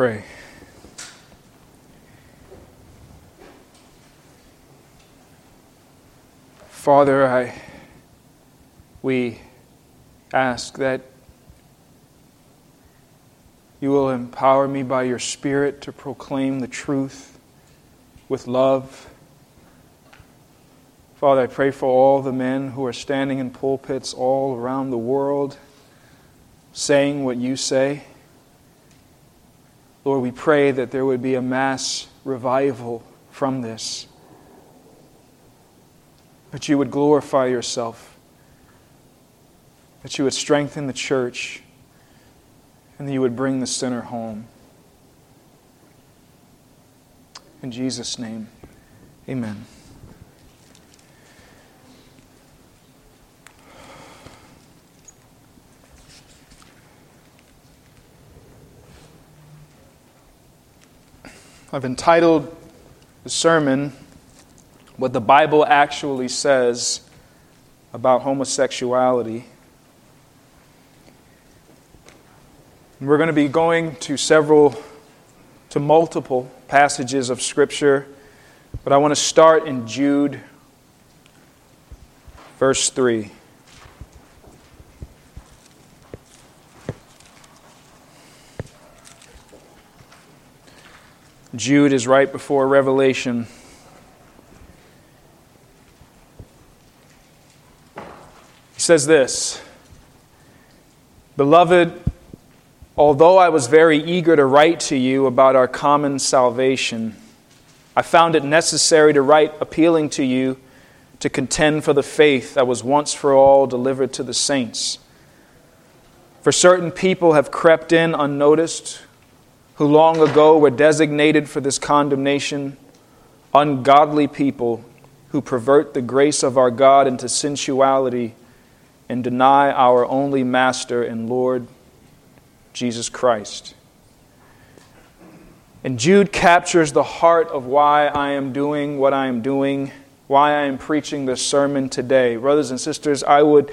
pray. Father, I, we ask that you will empower me by your Spirit to proclaim the truth with love. Father, I pray for all the men who are standing in pulpits all around the world saying what you say. Lord, we pray that there would be a mass revival from this. That you would glorify yourself. That you would strengthen the church. And that you would bring the sinner home. In Jesus' name, amen. I've entitled the sermon, What the Bible Actually Says About Homosexuality. we're going to be going to several, to multiple passages of Scripture, but I want to start in Jude, verse 3. Jude is right before Revelation. He says this Beloved, although I was very eager to write to you about our common salvation, I found it necessary to write appealing to you to contend for the faith that was once for all delivered to the saints. For certain people have crept in unnoticed who long ago were designated for this condemnation, ungodly people who pervert the grace of our God into sensuality and deny our only Master and Lord, Jesus Christ. And Jude captures the heart of why I am doing what I am doing, why I am preaching this sermon today. Brothers and sisters, I would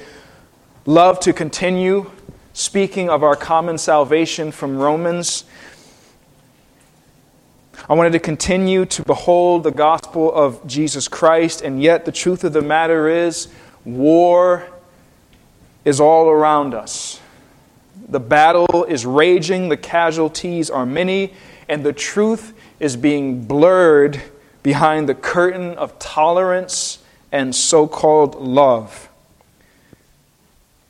love to continue speaking of our common salvation from Romans I wanted to continue to behold the gospel of Jesus Christ, and yet the truth of the matter is, war is all around us. The battle is raging, the casualties are many, and the truth is being blurred behind the curtain of tolerance and so called love.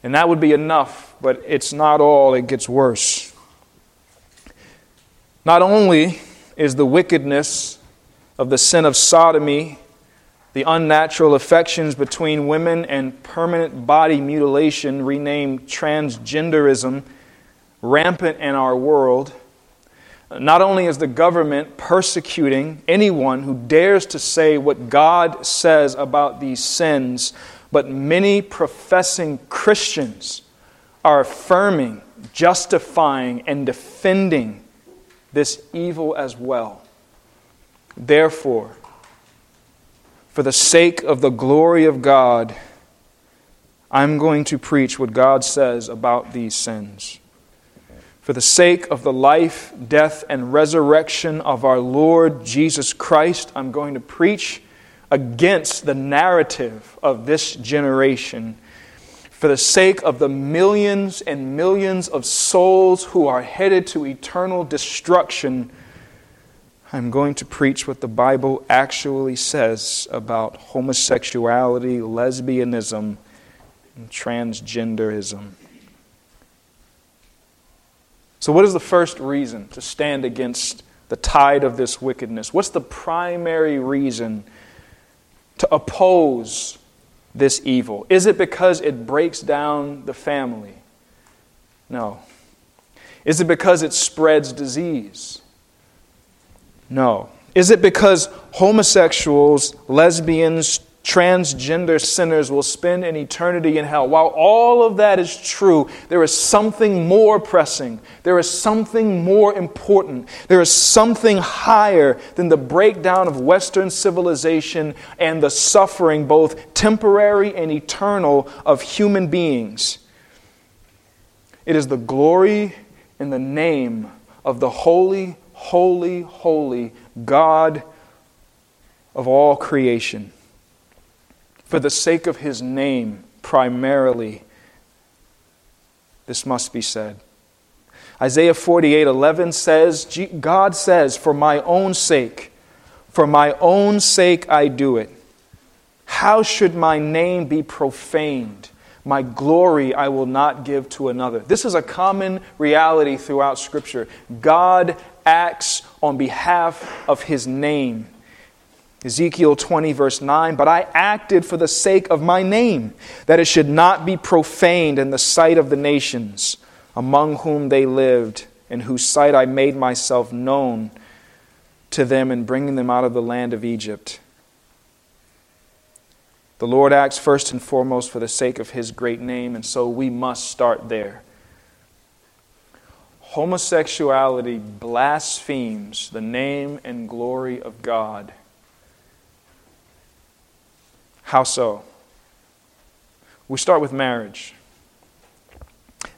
And that would be enough, but it's not all, it gets worse. Not only is the wickedness of the sin of sodomy, the unnatural affections between women, and permanent body mutilation, renamed transgenderism, rampant in our world. Not only is the government persecuting anyone who dares to say what God says about these sins, but many professing Christians are affirming, justifying, and defending this evil as well. Therefore, for the sake of the glory of God, I'm going to preach what God says about these sins. For the sake of the life, death, and resurrection of our Lord Jesus Christ, I'm going to preach against the narrative of this generation for the sake of the millions and millions of souls who are headed to eternal destruction, I'm going to preach what the Bible actually says about homosexuality, lesbianism, and transgenderism. So, what is the first reason to stand against the tide of this wickedness? What's the primary reason to oppose this evil? Is it because it breaks down the family? No. Is it because it spreads disease? No. Is it because homosexuals, lesbians, transgender sinners will spend an eternity in hell. While all of that is true, there is something more pressing. There is something more important. There is something higher than the breakdown of Western civilization and the suffering, both temporary and eternal, of human beings. It is the glory and the name of the holy, holy, holy God of all creation. For the sake of his name, primarily, this must be said. Isaiah 48 11 says, God says, For my own sake, for my own sake I do it. How should my name be profaned? My glory I will not give to another. This is a common reality throughout Scripture. God acts on behalf of his name. Ezekiel 20, verse 9, but I acted for the sake of my name, that it should not be profaned in the sight of the nations among whom they lived, in whose sight I made myself known to them in bringing them out of the land of Egypt. The Lord acts first and foremost for the sake of his great name, and so we must start there. Homosexuality blasphemes the name and glory of God. How so? We start with marriage.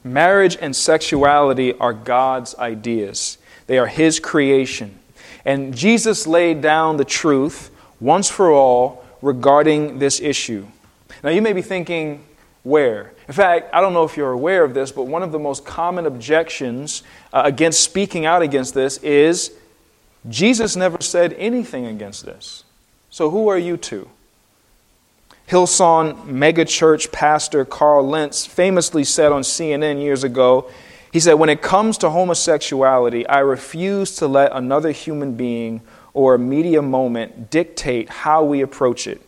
Marriage and sexuality are God's ideas, they are His creation. And Jesus laid down the truth once for all regarding this issue. Now, you may be thinking, where? In fact, I don't know if you're aware of this, but one of the most common objections uh, against speaking out against this is Jesus never said anything against this. So, who are you to? Hillsong megachurch pastor Carl Lentz famously said on CNN years ago, he said, When it comes to homosexuality, I refuse to let another human being or a media moment dictate how we approach it.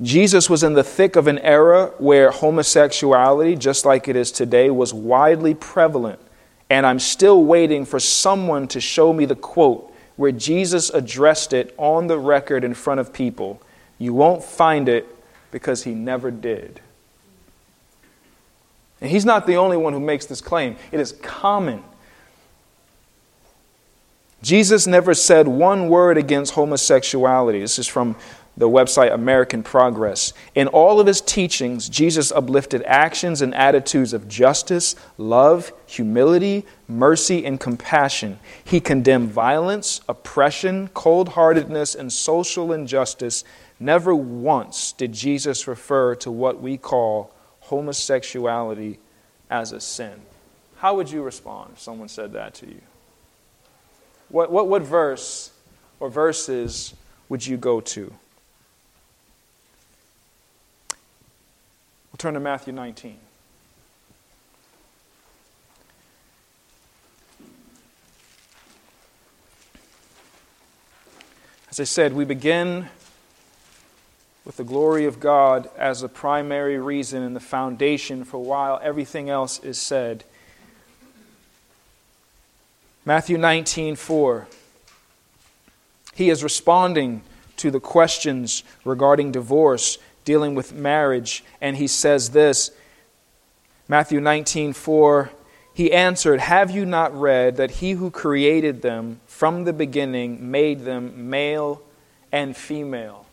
Jesus was in the thick of an era where homosexuality, just like it is today, was widely prevalent. And I'm still waiting for someone to show me the quote where Jesus addressed it on the record in front of people. You won't find it because he never did. And he's not the only one who makes this claim, it is common. Jesus never said one word against homosexuality. This is from the website American Progress. In all of his teachings, Jesus uplifted actions and attitudes of justice, love, humility, mercy, and compassion. He condemned violence, oppression, cold heartedness, and social injustice Never once did Jesus refer to what we call homosexuality as a sin. How would you respond if someone said that to you? What, what, what verse or verses would you go to? We'll turn to Matthew 19. As I said, we begin with the glory of God as the primary reason and the foundation for why everything else is said. Matthew 19, 4. He is responding to the questions regarding divorce, dealing with marriage, and he says this Matthew 19, 4. He answered, Have you not read that he who created them from the beginning made them male and female?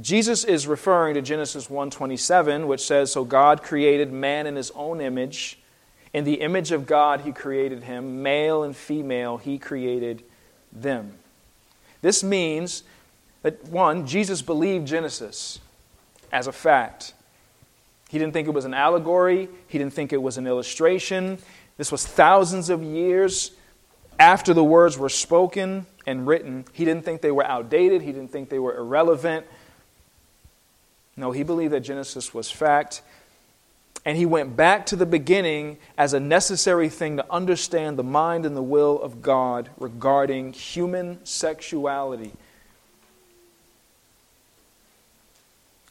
Jesus is referring to Genesis 1:27 which says so God created man in his own image in the image of God he created him male and female he created them. This means that one Jesus believed Genesis as a fact. He didn't think it was an allegory, he didn't think it was an illustration. This was thousands of years after the words were spoken and written. He didn't think they were outdated, he didn't think they were irrelevant. No, he believed that Genesis was fact. And he went back to the beginning as a necessary thing to understand the mind and the will of God regarding human sexuality.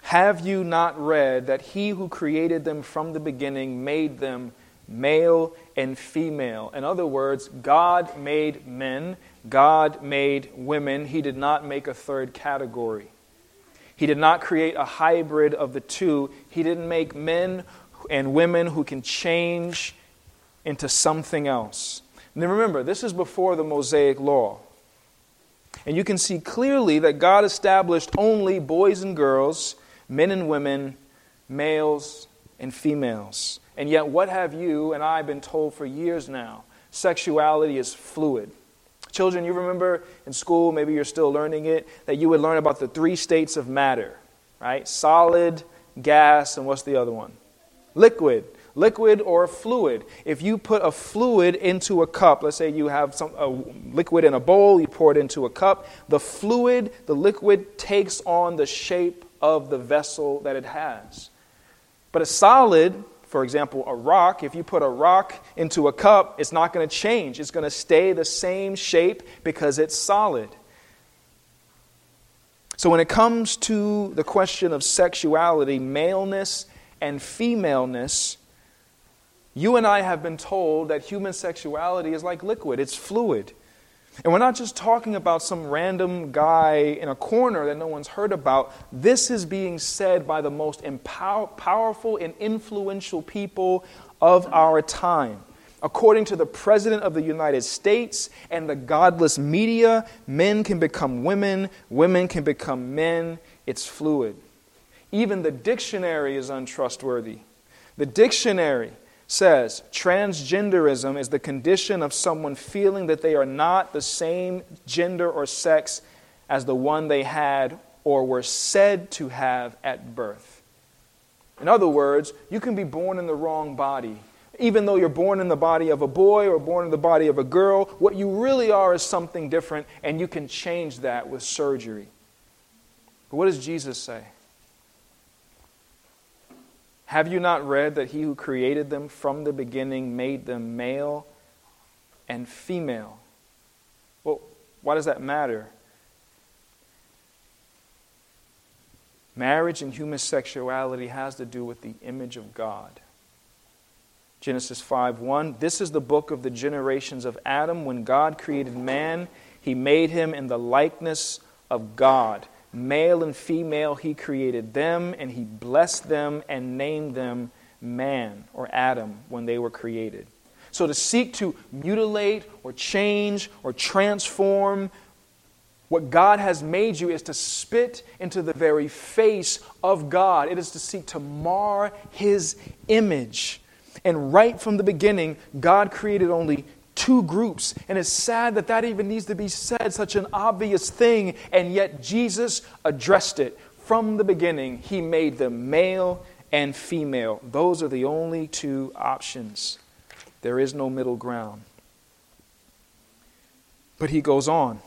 Have you not read that he who created them from the beginning made them male and female? In other words, God made men, God made women. He did not make a third category. He did not create a hybrid of the two. He didn't make men and women who can change into something else. Then remember, this is before the Mosaic law. And you can see clearly that God established only boys and girls, men and women, males and females. And yet, what have you and I been told for years now? Sexuality is fluid. Children, you remember in school, maybe you're still learning it, that you would learn about the three states of matter, right? Solid, gas, and what's the other one? Liquid. Liquid or fluid. If you put a fluid into a cup, let's say you have some a liquid in a bowl, you pour it into a cup, the fluid, the liquid takes on the shape of the vessel that it has. But a solid, for example, a rock, if you put a rock into a cup, it's not going to change. It's going to stay the same shape because it's solid. So, when it comes to the question of sexuality, maleness and femaleness, you and I have been told that human sexuality is like liquid, it's fluid. And we're not just talking about some random guy in a corner that no one's heard about. This is being said by the most empower, powerful and influential people of our time. According to the President of the United States and the godless media, men can become women, women can become men. It's fluid. Even the dictionary is untrustworthy. The dictionary says transgenderism is the condition of someone feeling that they are not the same gender or sex as the one they had or were said to have at birth. In other words, you can be born in the wrong body. Even though you're born in the body of a boy or born in the body of a girl, what you really are is something different, and you can change that with surgery. But what does Jesus say? Have you not read that he who created them from the beginning made them male and female? Well, why does that matter? Marriage and human sexuality has to do with the image of God. Genesis 5 1. This is the book of the generations of Adam. When God created man, he made him in the likeness of God. Male and female, he created them, and he blessed them and named them man or Adam when they were created. So to seek to mutilate or change or transform what God has made you is to spit into the very face of God. It is to seek to mar his image. And right from the beginning, God created only two groups. And it's sad that that even needs to be said, such an obvious thing, and yet Jesus addressed it. From the beginning, he made them male and female. Those are the only two options. There is no middle ground. But he goes on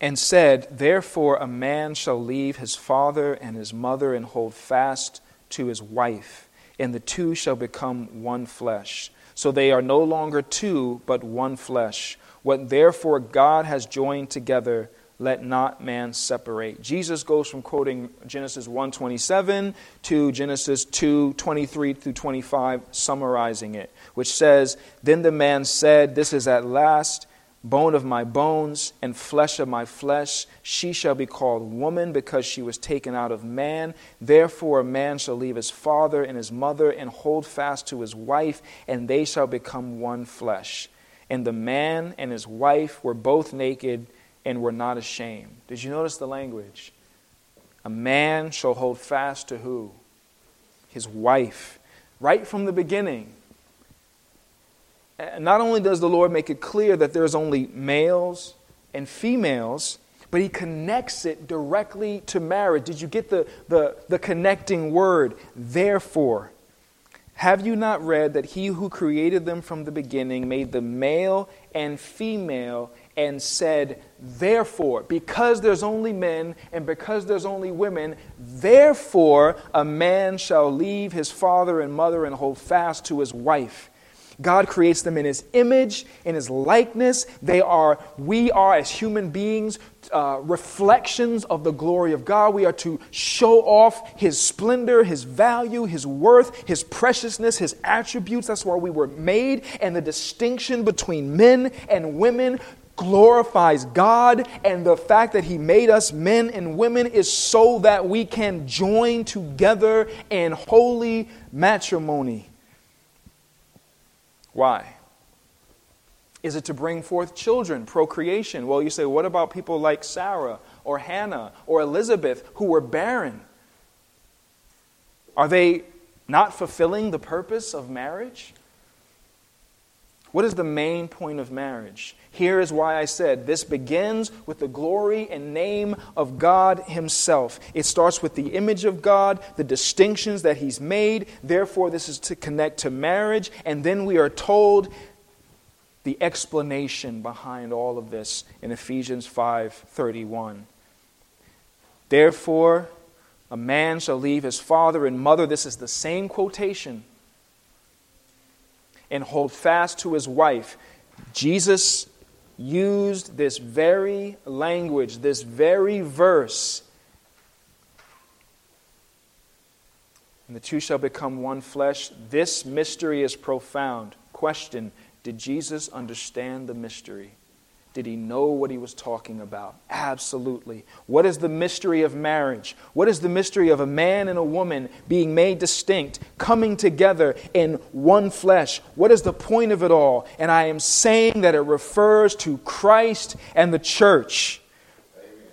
and said, Therefore, a man shall leave his father and his mother and hold fast to his wife and the two shall become one flesh. So they are no longer two, but one flesh. What therefore God has joined together, let not man separate. Jesus goes from quoting Genesis 1:27 to Genesis 2:23 through 25 summarizing it, which says, "Then the man said, this is at last bone of my bones and flesh of my flesh. She shall be called woman because she was taken out of man. Therefore, a man shall leave his father and his mother and hold fast to his wife, and they shall become one flesh. And the man and his wife were both naked and were not ashamed. Did you notice the language? A man shall hold fast to who? His wife. Right from the beginning, Uh, not only does the Lord make it clear that there's only males and females, but he connects it directly to marriage. Did you get the, the, the connecting word? Therefore. Have you not read that he who created them from the beginning made them male and female and said, Therefore, because there's only men and because there's only women, therefore a man shall leave his father and mother and hold fast to his wife God creates them in His image, in His likeness. They are, we are as human beings, uh, reflections of the glory of God. We are to show off His splendor, His value, His worth, His preciousness, His attributes. That's why we were made. And the distinction between men and women glorifies God, and the fact that He made us men and women is so that we can join together in holy matrimony. Why? Is it to bring forth children, procreation? Well, you say, what about people like Sarah or Hannah or Elizabeth who were barren? Are they not fulfilling the purpose of marriage? What is the main point of marriage? Here is why I said this begins with the glory and name of God Himself. It starts with the image of God, the distinctions that He's made. Therefore, this is to connect to marriage. And then we are told the explanation behind all of this in Ephesians 5:31. Therefore, a man shall leave his father and mother. This is the same quotation and hold fast to his wife. Jesus used this very language, this very verse. And the two shall become one flesh. This mystery is profound. Question Did Jesus understand the mystery? Did he know what he was talking about? Absolutely. What is the mystery of marriage? What is the mystery of a man and a woman being made distinct, coming together in one flesh? What is the point of it all? And I am saying that it refers to Christ and the church.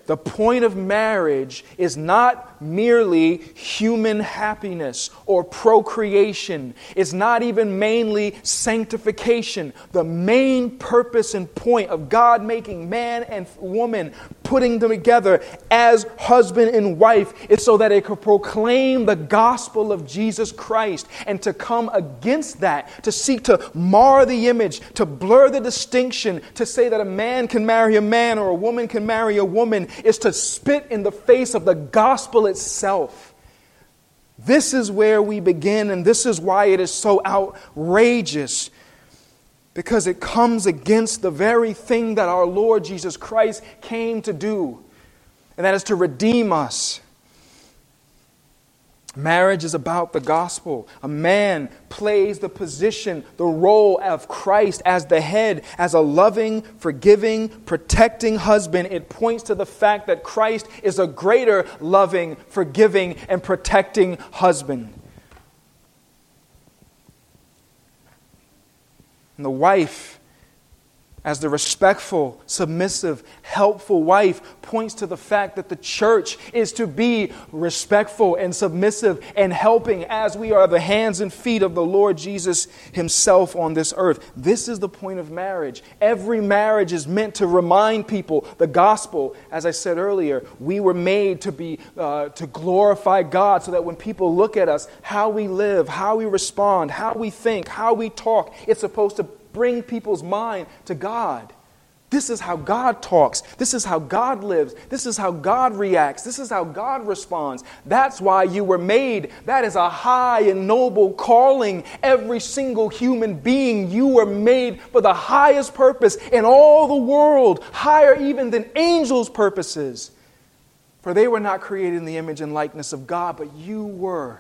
The point of marriage is not merely human happiness or procreation. It's not even mainly sanctification. The main purpose and point of God making man and woman, putting them together as husband and wife, is so that it could proclaim the gospel of Jesus Christ and to come against that, to seek to mar the image, to blur the distinction, to say that a man can marry a man or a woman can marry a woman is to spit in the face of the gospel itself. This is where we begin, and this is why it is so outrageous. Because it comes against the very thing that our Lord Jesus Christ came to do, and that is to redeem us. Marriage is about the gospel. A man plays the position, the role of Christ as the head, as a loving, forgiving, protecting husband. It points to the fact that Christ is a greater loving, forgiving, and protecting husband. And the wife as the respectful, submissive, helpful wife points to the fact that the church is to be respectful and submissive and helping as we are the hands and feet of the Lord Jesus Himself on this earth. This is the point of marriage. Every marriage is meant to remind people the gospel. As I said earlier, we were made to be uh, to glorify God so that when people look at us, how we live, how we respond, how we think, how we talk, it's supposed to bring people's mind to God. This is how God talks. This is how God lives. This is how God reacts. This is how God responds. That's why you were made. That is a high and noble calling. Every single human being, you were made for the highest purpose in all the world, higher even than angels' purposes. For they were not created in the image and likeness of God, but you were.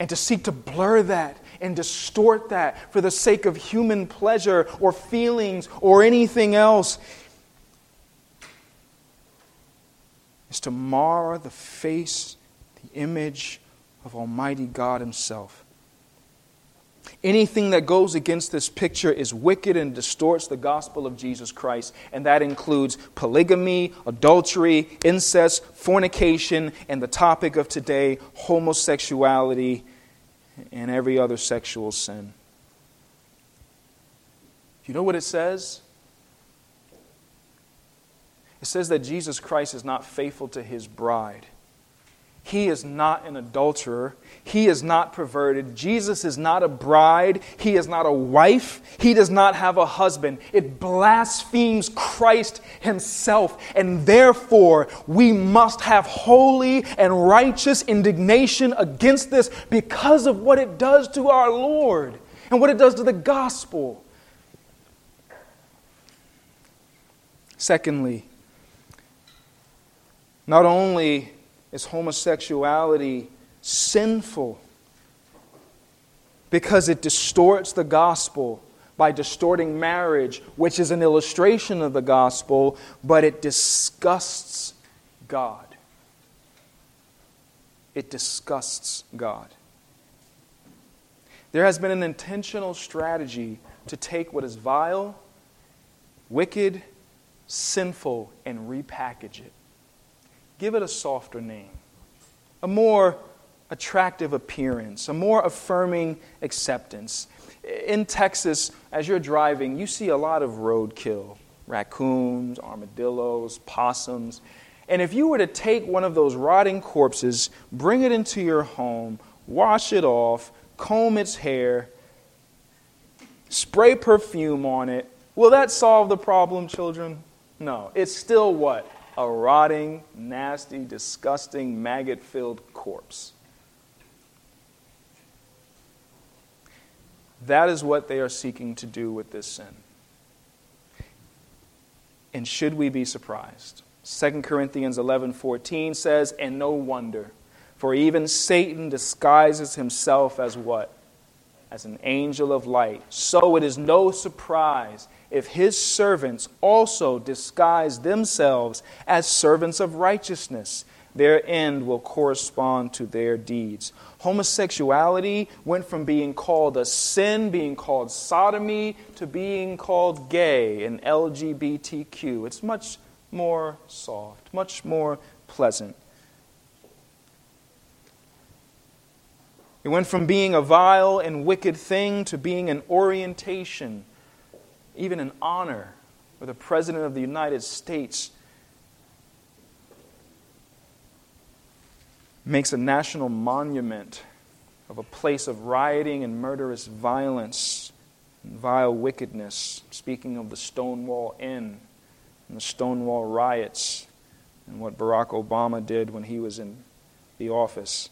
And to seek to blur that and distort that for the sake of human pleasure or feelings or anything else is to mar the face, the image of Almighty God Himself. Anything that goes against this picture is wicked and distorts the gospel of Jesus Christ, and that includes polygamy, adultery, incest, fornication, and the topic of today, homosexuality and every other sexual sin. You know what it says? It says that Jesus Christ is not faithful to his bride. He is not an adulterer. He is not perverted. Jesus is not a bride. He is not a wife. He does not have a husband. It blasphemes Christ Himself. And therefore, we must have holy and righteous indignation against this because of what it does to our Lord and what it does to the gospel. Secondly, not only is homosexuality sinful because it distorts the gospel by distorting marriage, which is an illustration of the gospel, but it disgusts God. It disgusts God. There has been an intentional strategy to take what is vile, wicked, sinful, and repackage it. Give it a softer name. a more attractive appearance, a more affirming acceptance. In Texas, as you're driving, you see a lot of roadkill raccoons, armadillos, possums. And if you were to take one of those rotting corpses, bring it into your home, wash it off, comb its hair, spray perfume on it, will that solve the problem, children? No. It's still what? A rotting, nasty, disgusting, maggot filled corpse. That is what they are seeking to do with this sin. And should we be surprised? 2 Corinthians 11:14 says, "And no wonder, for even Satan disguises himself as what? As an angel of light. So it is no surprise if his servants also disguise themselves as servants of righteousness their end will correspond to their deeds. Homosexuality went from being called a sin, being called sodomy, to being called gay and LGBTQ. It's much more soft, much more pleasant. It went from being a vile and wicked thing to being an orientation, even an honor, for the President of the United States makes a national monument of a place of rioting and murderous violence and vile wickedness, speaking of the Stonewall Inn and the Stonewall riots and what Barack Obama did when he was in the office.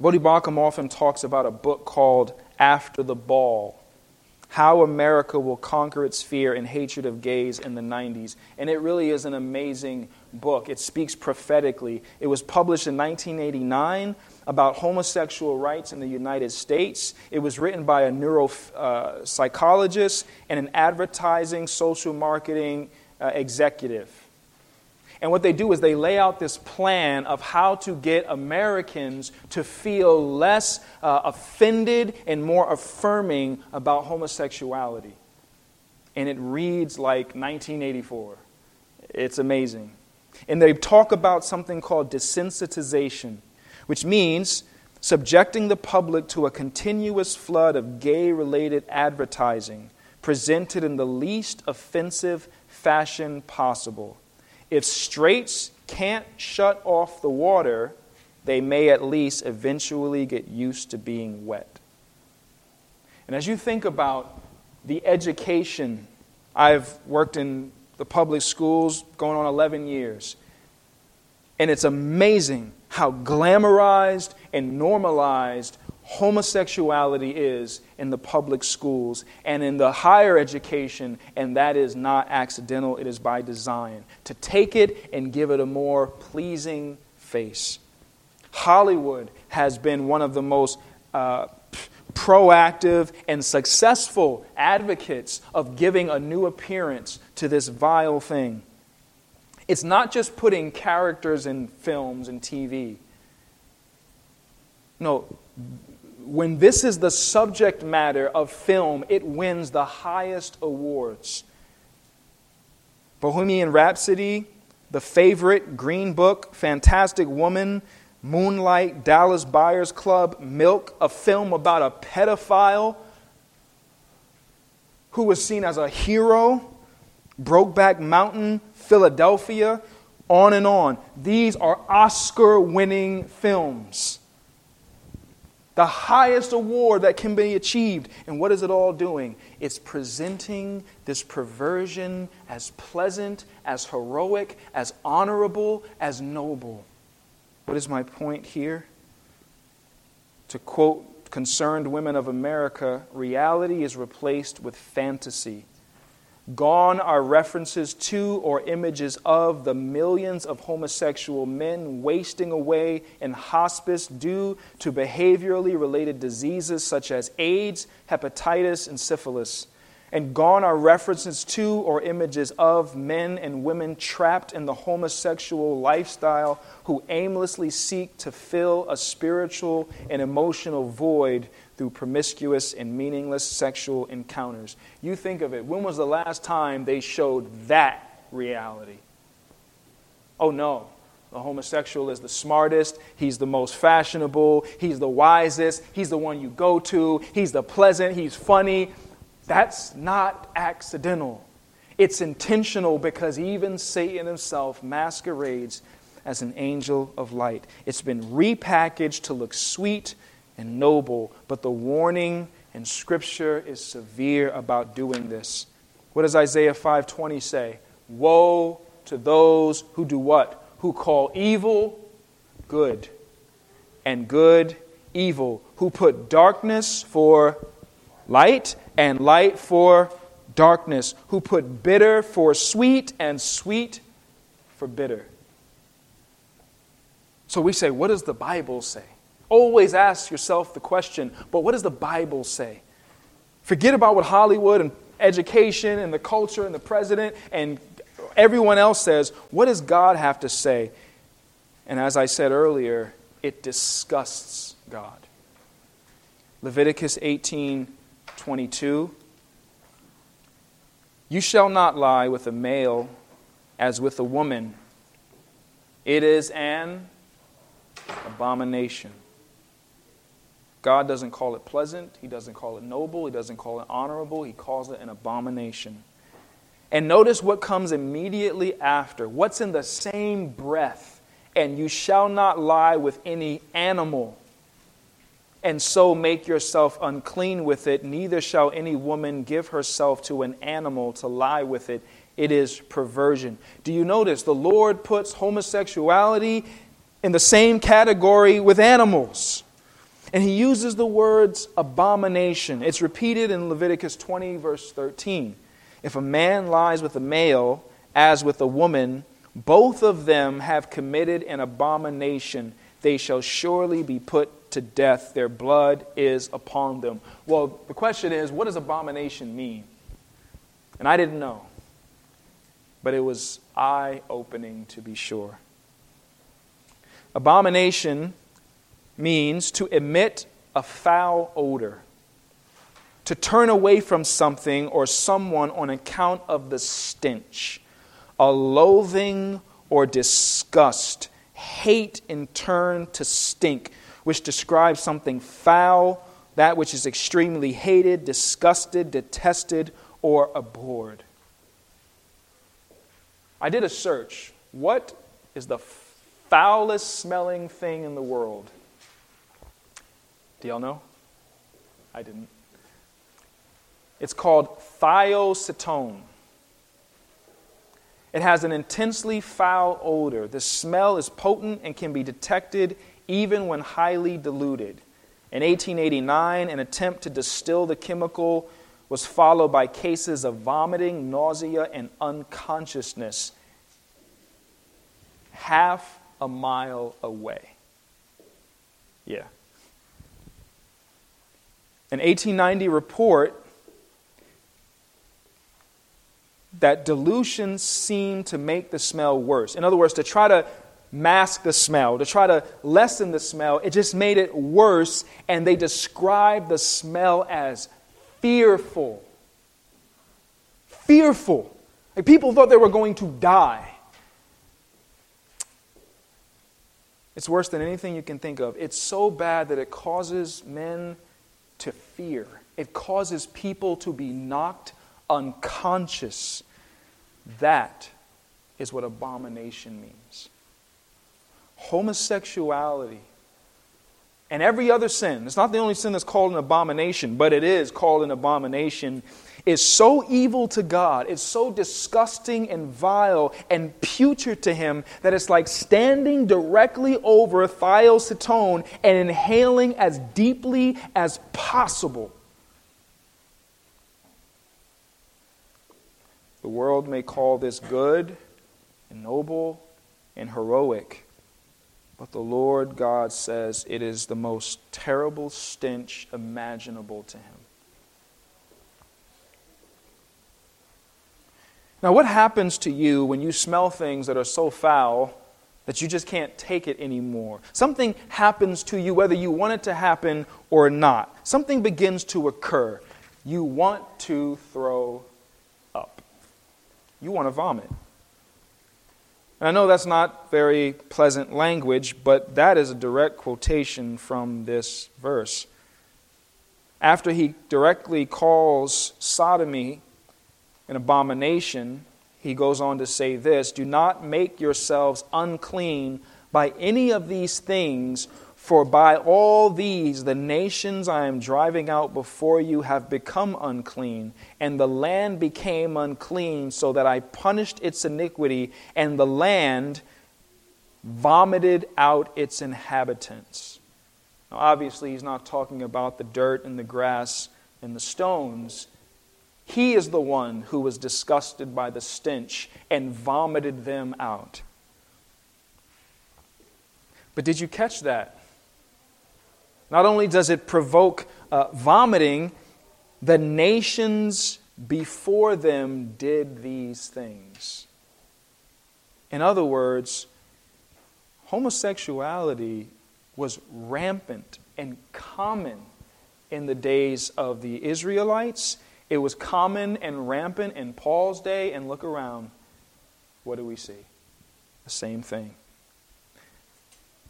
Voddie Baucham often talks about a book called After the Ball how America Will Conquer Its Fear and Hatred of Gays in the 90s. And it really is an amazing book. It speaks prophetically. It was published in 1989 about homosexual rights in the United States. It was written by a neuropsychologist uh, and an advertising, social marketing uh, executive. And what they do is they lay out this plan of how to get Americans to feel less uh, offended and more affirming about homosexuality. And it reads like 1984. It's amazing. And they talk about something called desensitization, which means subjecting the public to a continuous flood of gay related advertising presented in the least offensive fashion possible if straights can't shut off the water, they may at least eventually get used to being wet. And as you think about the education, I've worked in the public schools going on 11 years. And it's amazing how glamorized and normalized homosexuality is in the public schools and in the higher education, and that is not accidental, it is by design. To take it and give it a more pleasing face. Hollywood has been one of the most uh, proactive and successful advocates of giving a new appearance to this vile thing. It's not just putting characters in films and TV. No, when this is the subject matter of film, it wins the highest awards. Bohemian Rhapsody, The Favorite, Green Book, Fantastic Woman, Moonlight, Dallas Buyers Club, Milk, a film about a pedophile who was seen as a hero, Brokeback Mountain, Philadelphia, on and on. These are Oscar winning films the highest award that can be achieved. And what is it all doing? It's presenting this perversion as pleasant, as heroic, as honorable, as noble. What is my point here? To quote concerned women of America, reality is replaced with fantasy. Gone are references to or images of the millions of homosexual men wasting away in hospice due to behaviorally related diseases such as AIDS, hepatitis, and syphilis. And gone are references to or images of men and women trapped in the homosexual lifestyle who aimlessly seek to fill a spiritual and emotional void through promiscuous and meaningless sexual encounters. You think of it. When was the last time they showed that reality? Oh no. the homosexual is the smartest, he's the most fashionable, he's the wisest, he's the one you go to, he's the pleasant, he's funny. That's not accidental. It's intentional because even Satan himself masquerades as an angel of light. It's been repackaged to look sweet and noble, but the warning in Scripture is severe about doing this. What does Isaiah 5:20 say? Woe to those who do what? Who call evil good and good evil, who put darkness for light and light for darkness, who put bitter for sweet and sweet for bitter. So we say, what does the Bible say? Always ask yourself the question, but what does the Bible say? Forget about what Hollywood and education and the culture and the president and everyone else says. What does God have to say? And as I said earlier, it disgusts God. Leviticus 18 22. You shall not lie with a male as with a woman. It is an abomination. God doesn't call it pleasant. He doesn't call it noble. He doesn't call it honorable. He calls it an abomination. And notice what comes immediately after. What's in the same breath? And you shall not lie with any animal, and so make yourself unclean with it. Neither shall any woman give herself to an animal to lie with it. It is perversion. Do you notice the Lord puts homosexuality in the same category with animals? And he uses the words abomination. It's repeated in Leviticus 20, verse 13. If a man lies with a male as with a woman, both of them have committed an abomination. They shall surely be put to death. Their blood is upon them. Well, the question is what does abomination mean? And I didn't know. But it was eye opening to be sure. Abomination means to emit a foul odor, to turn away from something or someone on account of the stench, a loathing or disgust, hate in turn to stink, which describes something foul, that which is extremely hated, disgusted, detested, or abhorred. I did a search. What is the foulest smelling thing in the world? Do y'all know? I didn't. It's called thioacetone. It has an intensely foul odor. The smell is potent and can be detected even when highly diluted. In 1889, an attempt to distill the chemical was followed by cases of vomiting, nausea, and unconsciousness half a mile away. Yeah. An 1890 report that dilution seemed to make the smell worse. In other words, to try to mask the smell, to try to lessen the smell, it just made it worse, and they described the smell as fearful. Fearful. Like people thought they were going to die. It's worse than anything you can think of. It's so bad that it causes men to fear. It causes people to be knocked unconscious. That is what abomination means. Homosexuality and every other sin, it's not the only sin that's called an abomination, but it is called an abomination, is so evil to God, it's so disgusting and vile and putrid to Him that it's like standing directly over thioacetone and inhaling as deeply as possible. The world may call this good and noble and heroic, but the Lord God says it is the most terrible stench imaginable to Him. Now, what happens to you when you smell things that are so foul that you just can't take it anymore? Something happens to you whether you want it to happen or not. Something begins to occur. You want to throw up, you want to vomit. And I know that's not very pleasant language, but that is a direct quotation from this verse. After he directly calls sodomy an abomination, he goes on to say this Do not make yourselves unclean by any of these things, for by all these the nations I am driving out before you have become unclean, and the land became unclean, so that I punished its iniquity, and the land vomited out its inhabitants. Now, obviously, he's not talking about the dirt and the grass and the stones. He is the one who was disgusted by the stench and vomited them out. But did you catch that? Not only does it provoke uh, vomiting, the nations before them did these things. In other words, homosexuality was rampant and common in the days of the Israelites. It was common and rampant in Paul's day, and look around. What do we see? The same thing.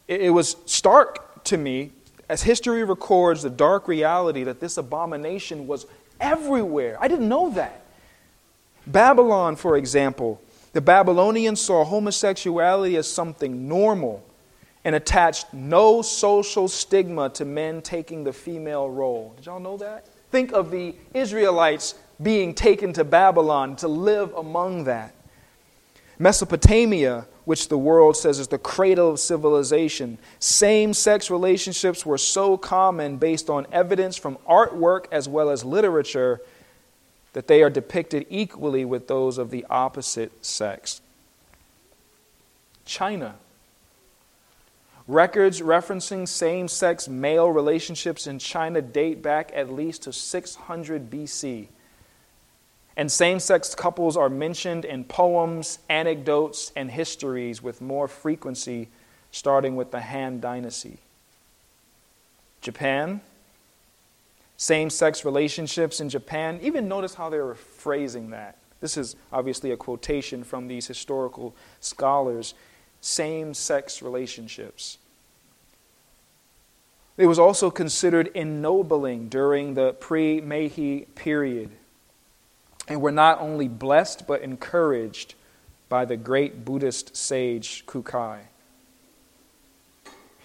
It, was stark to me as history records the dark reality that this abomination was everywhere. I didn't know that. Babylon, for example, the Babylonians saw homosexuality as something normal and attached no social stigma to men taking the female role. Did y'all know that? Think of the Israelites being taken to Babylon to live among that. Mesopotamia which the world says is the cradle of civilization. Same sex relationships were so common based on evidence from artwork as well as literature that they are depicted equally with those of the opposite sex. China. Records referencing same sex male relationships in China date back at least to 600 BC. And same sex couples are mentioned in poems, anecdotes, and histories with more frequency, starting with the Han Dynasty. Japan, same sex relationships in Japan. Even notice how they're phrasing that. This is obviously a quotation from these historical scholars. Same sex relationships. It was also considered ennobling during the pre Meiji period and we're not only blessed, but encouraged by the great Buddhist sage Kukai.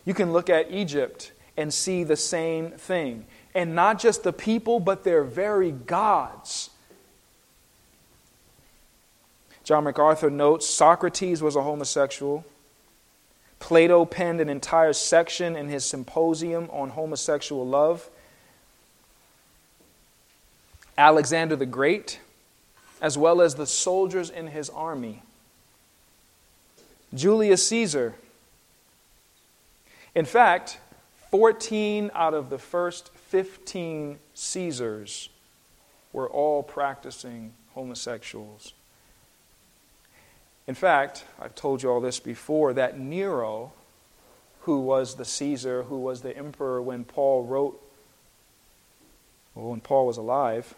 You can look at Egypt and see the same thing. And not just the people, but their very gods. John MacArthur notes Socrates was a homosexual. Plato penned an entire section in his symposium on homosexual love. Alexander the Great as well as the soldiers in his army. Julius Caesar. In fact, 14 out of the first 15 Caesars were all practicing homosexuals. In fact, I've told you all this before that Nero, who was the Caesar, who was the emperor when Paul wrote, well, when Paul was alive,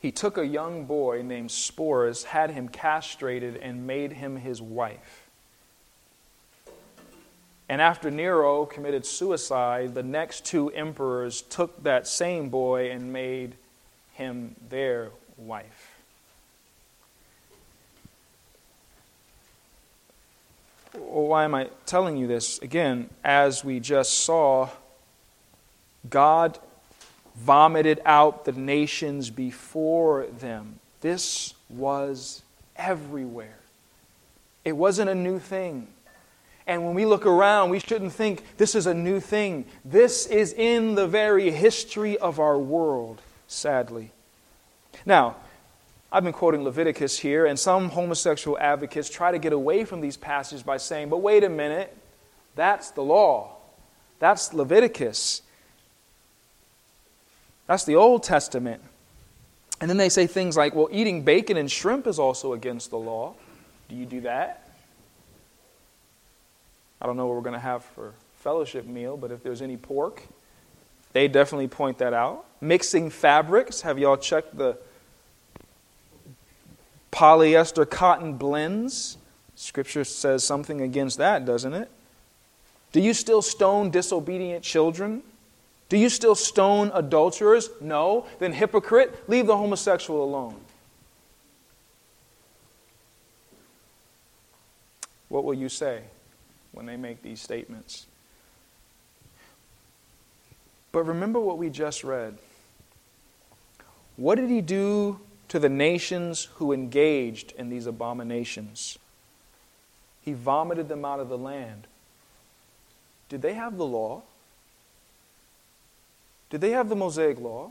he took a young boy named Sporus, had him castrated, and made him his wife. And after Nero committed suicide, the next two emperors took that same boy and made him their wife. Why am I telling you this? Again, as we just saw, God vomited out the nations before them. This was everywhere. It wasn't a new thing. And when we look around, we shouldn't think this is a new thing. This is in the very history of our world, sadly. Now, I've been quoting Leviticus here, and some homosexual advocates try to get away from these passages by saying, but wait a minute, that's the law. That's Leviticus. That's the Old Testament. And then they say things like, well, eating bacon and shrimp is also against the law. Do you do that? I don't know what we're going to have for fellowship meal, but if there's any pork, they definitely point that out. Mixing fabrics, have y'all checked the Polyester cotton blends. Scripture says something against that, doesn't it? Do you still stone disobedient children? Do you still stone adulterers? No. Then, hypocrite, leave the homosexual alone. What will you say when they make these statements? But remember what we just read. What did he do to the nations who engaged in these abominations? He vomited them out of the land. Did they have the law? Did they have the Mosaic law?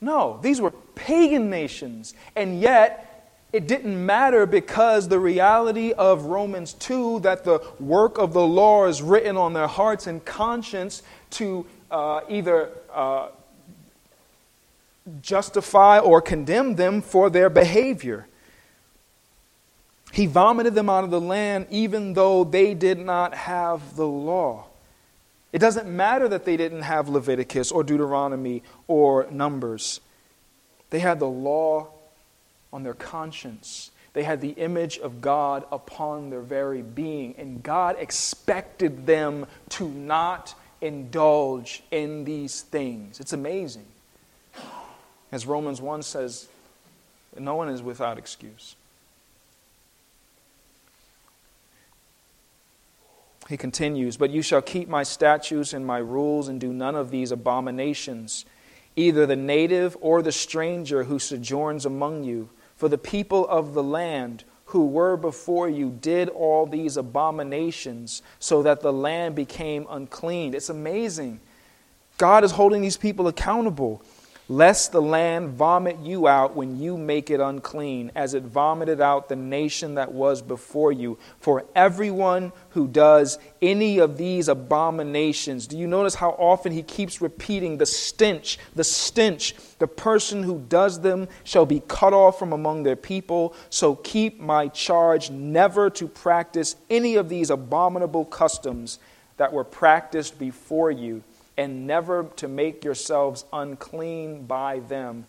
No, these were pagan nations. And yet, it didn't matter because the reality of Romans 2 that the work of the law is written on their hearts and conscience to uh, either uh, justify or condemn them for their behavior. He vomited them out of the land even though they did not have the law. It doesn't matter that they didn't have Leviticus or Deuteronomy or Numbers. They had the law on their conscience. They had the image of God upon their very being. And God expected them to not indulge in these things. It's amazing. As Romans 1 says, no one is without excuse. He continues, But you shall keep my statutes and my rules and do none of these abominations, either the native or the stranger who sojourns among you. For the people of the land who were before you did all these abominations, so that the land became unclean. It's amazing. God is holding these people accountable lest the land vomit you out when you make it unclean, as it vomited out the nation that was before you. For everyone who does any of these abominations, do you notice how often he keeps repeating the stench, the stench? The person who does them shall be cut off from among their people. So keep my charge never to practice any of these abominable customs that were practiced before you and never to make yourselves unclean by them.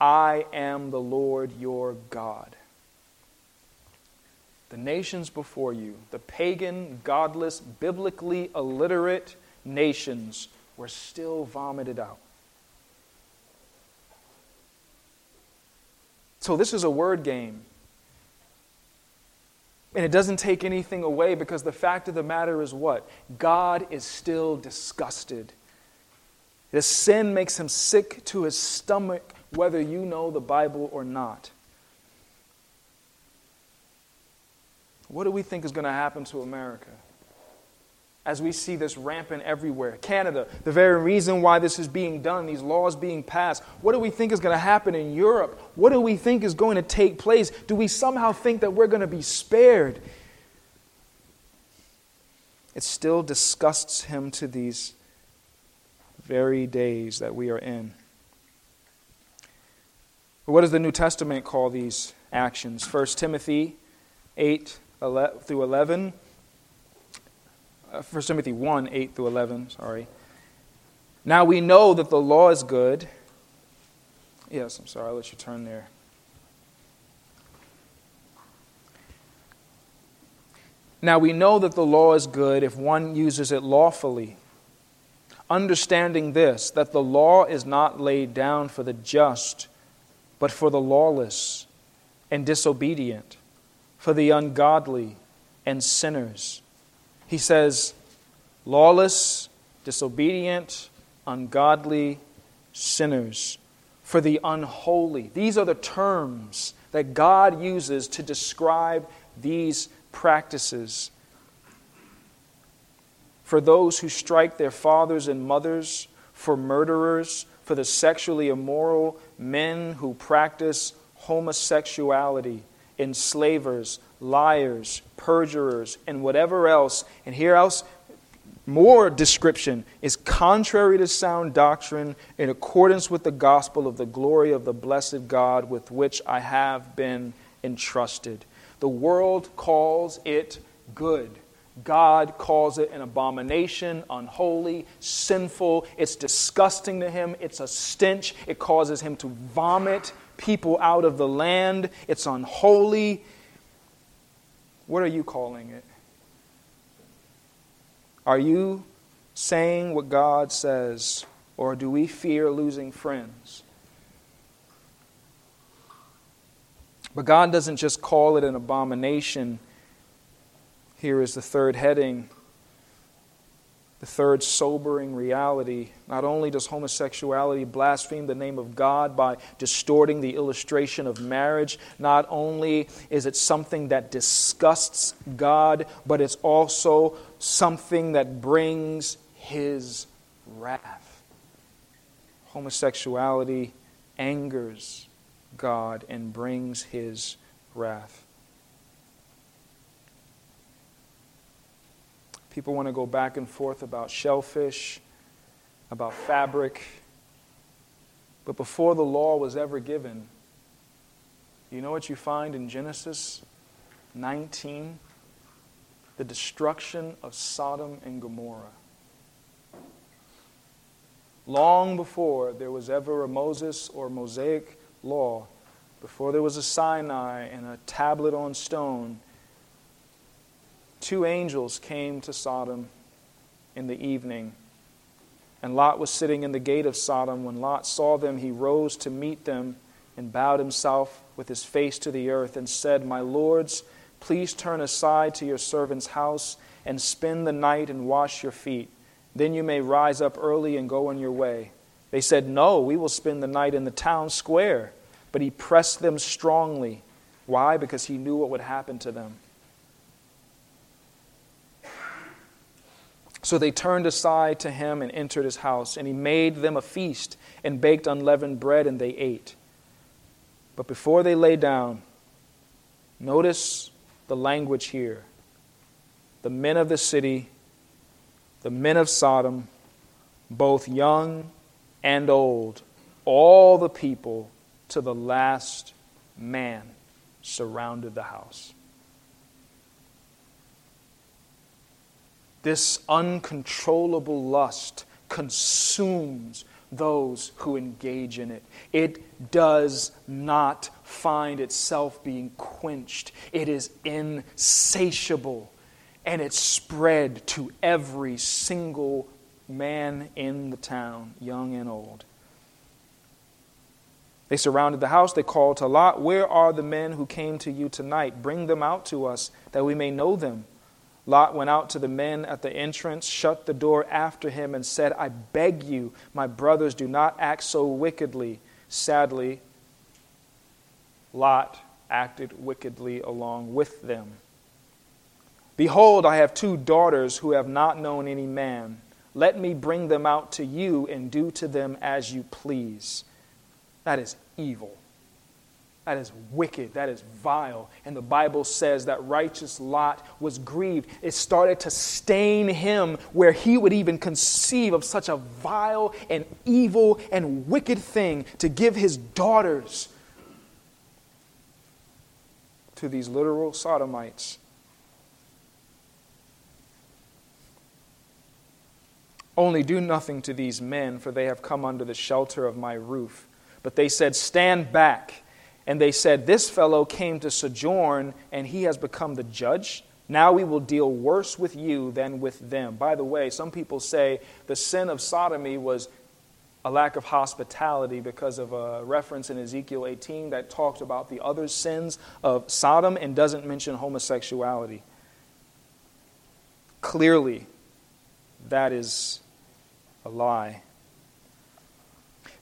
I am the Lord your God. The nations before you, the pagan, godless, biblically illiterate nations, were still vomited out. So, this is a word game. And it doesn't take anything away because the fact of the matter is what? God is still disgusted this sin makes him sick to his stomach, whether you know the Bible or not. What do we think is going to happen to America? As we see this rampant everywhere. Canada, the very reason why this is being done, these laws being passed. What do we think is going to happen in Europe? What do we think is going to take place? Do we somehow think that we're going to be spared? It still disgusts him to these very days that we are in. What does the New Testament call these actions? 1 Timothy 8 through 11. 1 uh, Timothy 1 8 through 11, sorry. Now we know that the law is good. Yes, I'm sorry, I'll let you turn there. Now we know that the law is good if one uses it lawfully understanding this that the law is not laid down for the just, but for the lawless and disobedient, for the ungodly and sinners. He says, lawless, disobedient, ungodly, sinners, for the unholy. These are the terms that God uses to describe these practices for those who strike their fathers and mothers, for murderers, for the sexually immoral, men who practice homosexuality, enslavers, liars, perjurers, and whatever else. And here else, more description is contrary to sound doctrine in accordance with the gospel of the glory of the blessed God with which I have been entrusted. The world calls it good. God calls it an abomination, unholy, sinful. It's disgusting to him. It's a stench. It causes him to vomit people out of the land. It's unholy. What are you calling it? Are you saying what God says, or do we fear losing friends? But God doesn't just call it an abomination here is the third heading, the third sobering reality. Not only does homosexuality blaspheme the name of God by distorting the illustration of marriage, not only is it something that disgusts God, but it's also something that brings His wrath. Homosexuality angers God and brings His wrath. People want to go back and forth about shellfish, about fabric. But before the law was ever given, you know what you find in Genesis 19? The destruction of Sodom and Gomorrah. Long before there was ever a Moses or Mosaic law, before there was a Sinai and a tablet on stone, two angels came to Sodom in the evening. And Lot was sitting in the gate of Sodom. When Lot saw them, he rose to meet them and bowed himself with his face to the earth and said, My lords, please turn aside to your servant's house and spend the night and wash your feet. Then you may rise up early and go on your way. They said, No, we will spend the night in the town square. But he pressed them strongly. Why? Because he knew what would happen to them. So they turned aside to him and entered his house, and he made them a feast and baked unleavened bread, and they ate. But before they lay down, notice the language here. The men of the city, the men of Sodom, both young and old, all the people to the last man surrounded the house. This uncontrollable lust consumes those who engage in it. It does not find itself being quenched, it is insatiable, and it's spread to every single man in the town, young and old. They surrounded the house. They called to Lot, Where are the men who came to you tonight? Bring them out to us, that we may know them. Lot went out to the men at the entrance, shut the door after him, and said, I beg you, my brothers, do not act so wickedly. Sadly, Lot acted wickedly along with them. Behold, I have two daughters who have not known any man. Let me bring them out to you and do to them as you please. That is evil. That is wicked. That is vile. And the Bible says that righteous Lot was grieved. It started to stain him where he would even conceive of such a vile and evil and wicked thing to give his daughters to these literal sodomites. Only do nothing to these men, for they have come under the shelter of my roof. But they said, Stand back and they said, This fellow came to sojourn, and he has become the judge. Now we will deal worse with you than with them. By the way, some people say the sin of sodomy was a lack of hospitality because of a reference in Ezekiel 18 that talked about the other sins of Sodom and doesn't mention homosexuality. Clearly, that is a lie.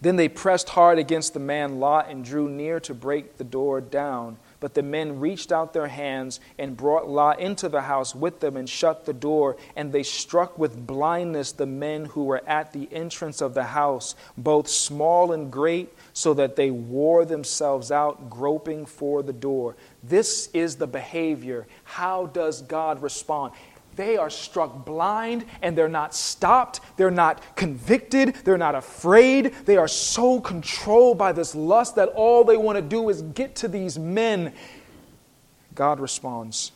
Then they pressed hard against the man Lot and drew near to break the door down. But the men reached out their hands and brought Lot into the house with them and shut the door. And they struck with blindness the men who were at the entrance of the house, both small and great, so that they wore themselves out, groping for the door. This is the behavior. How does God respond? They are struck blind and they're not stopped. They're not convicted. They're not afraid. They are so controlled by this lust that all they want to do is get to these men. God responds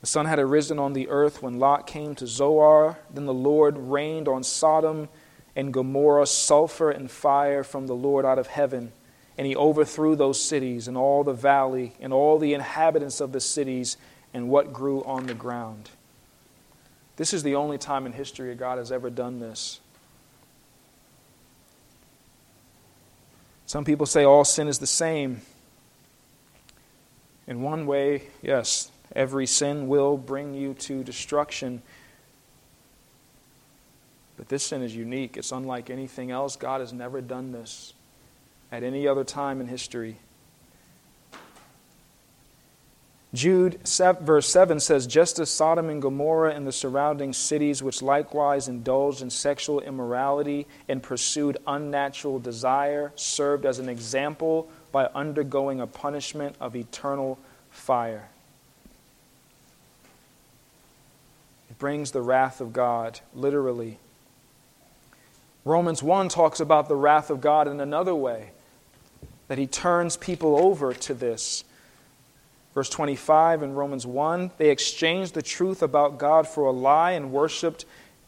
The sun had arisen on the earth when Lot came to Zoar. Then the Lord rained on Sodom and Gomorrah sulfur and fire from the Lord out of heaven. And he overthrew those cities and all the valley and all the inhabitants of the cities and what grew on the ground. This is the only time in history God has ever done this. Some people say all sin is the same. In one way, yes, every sin will bring you to destruction. But this sin is unique. It's unlike anything else. God has never done this at any other time in history. Jude verse 7 says, Just as Sodom and Gomorrah and the surrounding cities, which likewise indulged in sexual immorality and pursued unnatural desire, served as an example by undergoing a punishment of eternal fire. It brings the wrath of God, literally. Romans 1 talks about the wrath of God in another way, that he turns people over to this. Verse 25 in Romans 1 they exchanged the truth about God for a lie and worshiped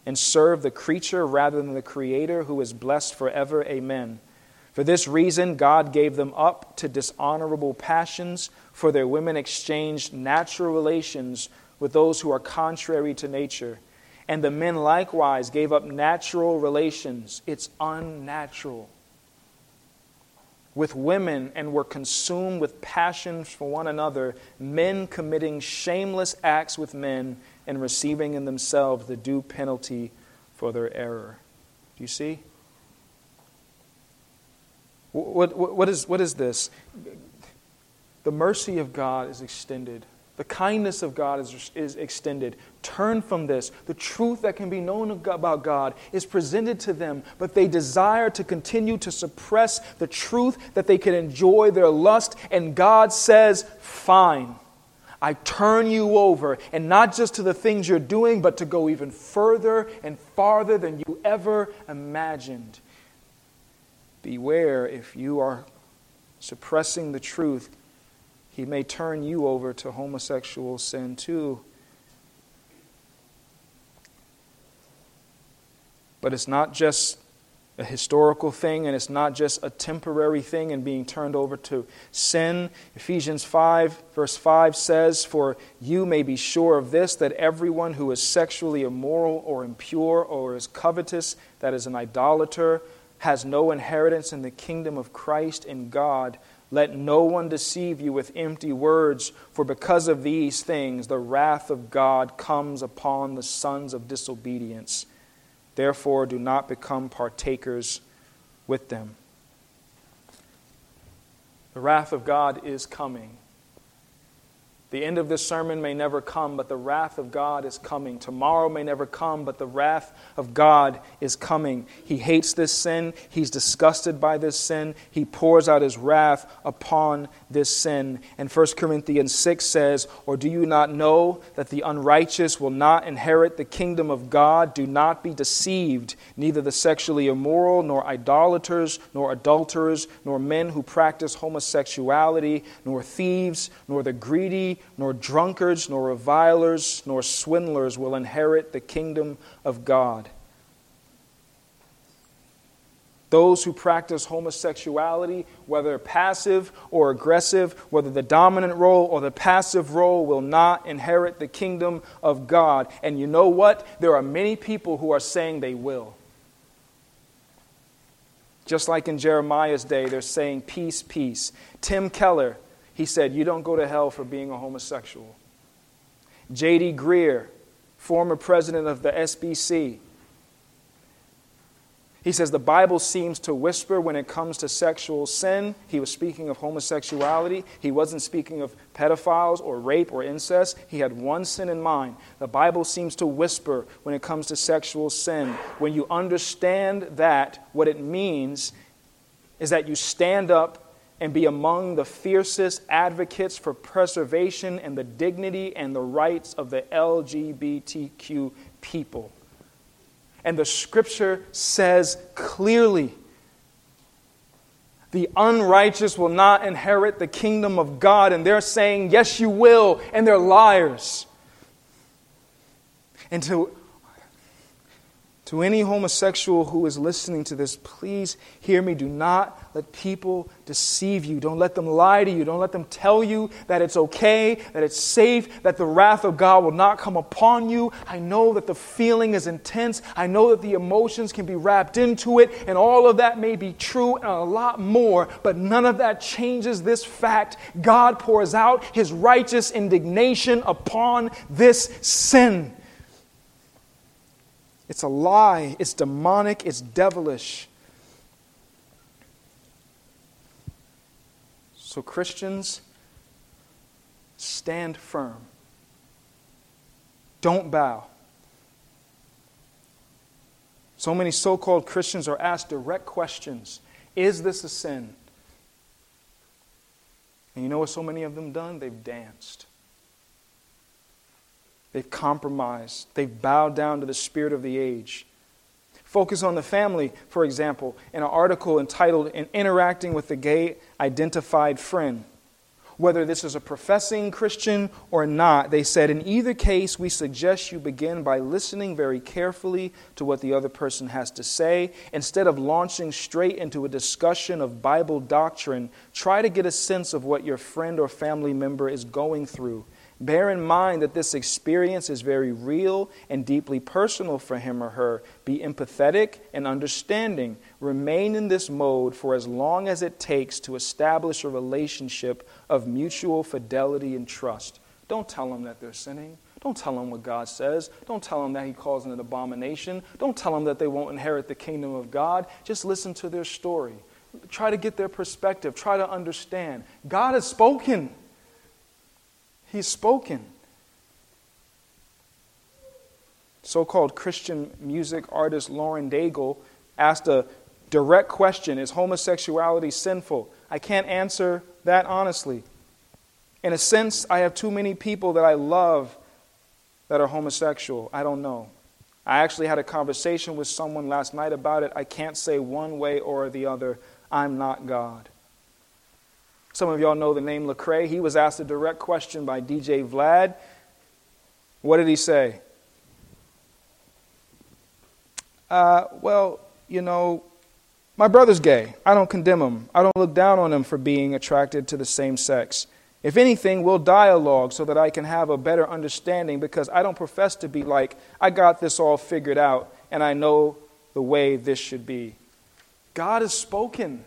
and served the creature rather than the Creator who is blessed forever. Amen. For this reason, God gave them up to dishonorable passions, for their women exchanged natural relations with those who are contrary to nature. And the men likewise gave up natural relations. It's unnatural with women and were consumed with passion for one another, men committing shameless acts with men and receiving in themselves the due penalty for their error. Do you see? What, what, what, is, what is this? The mercy of God is extended the kindness of God is, is extended. Turn from this. The truth that can be known about God is presented to them, but they desire to continue to suppress the truth that they can enjoy their lust. And God says, Fine, I turn you over, and not just to the things you're doing, but to go even further and farther than you ever imagined. Beware if you are suppressing the truth he may turn you over to homosexual sin too. But it's not just a historical thing and it's not just a temporary thing and being turned over to sin. Ephesians 5, verse 5 says, For you may be sure of this, that everyone who is sexually immoral or impure or is covetous, that is an idolater, has no inheritance in the kingdom of Christ and God. Let no one deceive you with empty words, for because of these things the wrath of God comes upon the sons of disobedience. Therefore, do not become partakers with them. The wrath of God is coming. The end of this sermon may never come, but the wrath of God is coming. Tomorrow may never come, but the wrath of God is coming. He hates this sin. He's disgusted by this sin. He pours out his wrath upon this sin. And 1 Corinthians 6 says, Or do you not know that the unrighteous will not inherit the kingdom of God? Do not be deceived. Neither the sexually immoral, nor idolaters, nor adulterers, nor men who practice homosexuality, nor thieves, nor the greedy nor drunkards, nor revilers, nor swindlers will inherit the kingdom of God. Those who practice homosexuality, whether passive or aggressive, whether the dominant role or the passive role, will not inherit the kingdom of God. And you know what? There are many people who are saying they will. Just like in Jeremiah's day, they're saying, Peace, peace. Tim Keller, he said, You don't go to hell for being a homosexual. J.D. Greear, former president of the SBC, he says the Bible seems to whisper when it comes to sexual sin. He was speaking of homosexuality. He wasn't speaking of pedophiles or rape or incest. He had one sin in mind. The Bible seems to whisper when it comes to sexual sin. When you understand that, what it means is that you stand up and be among the fiercest advocates for preservation and the dignity and the rights of the LGBTQ people. And the scripture says clearly the unrighteous will not inherit the kingdom of God. And they're saying, yes, you will. And they're liars. And to to any homosexual who is listening to this, please hear me. Do not let people deceive you. Don't let them lie to you. Don't let them tell you that it's okay, that it's safe, that the wrath of God will not come upon you. I know that the feeling is intense. I know that the emotions can be wrapped into it, and all of that may be true and a lot more, but none of that changes this fact. God pours out his righteous indignation upon this sin. It's a lie, it's demonic, it's devilish. So, Christians, stand firm. Don't bow. So many so called Christians are asked direct questions Is this a sin? And you know what so many of them done? They've danced. They've compromised. They've bowed down to the spirit of the age. Focus on the family, for example, in an article entitled In Interacting with the Gay Identified Friend. Whether this is a professing Christian or not, they said, in either case, we suggest you begin by listening very carefully to what the other person has to say. Instead of launching straight into a discussion of Bible doctrine, try to get a sense of what your friend or family member is going through Bear in mind that this experience is very real and deeply personal for him or her. Be empathetic and understanding. Remain in this mode for as long as it takes to establish a relationship of mutual fidelity and trust. Don't tell them that they're sinning. Don't tell them what God says. Don't tell them that He calls them an abomination. Don't tell them that they won't inherit the kingdom of God. Just listen to their story. Try to get their perspective. Try to understand. God has spoken. He's spoken. So called Christian music artist Lauren Daigle asked a direct question Is homosexuality sinful? I can't answer that honestly. In a sense, I have too many people that I love that are homosexual. I don't know. I actually had a conversation with someone last night about it. I can't say one way or the other. I'm not God. Some of y'all know the name Lecrae. He was asked a direct question by DJ Vlad. What did he say? Uh, well, you know, my brother's gay. I don't condemn him. I don't look down on him for being attracted to the same sex. If anything, we'll dialogue so that I can have a better understanding because I don't profess to be like, I got this all figured out and I know the way this should be. God has spoken.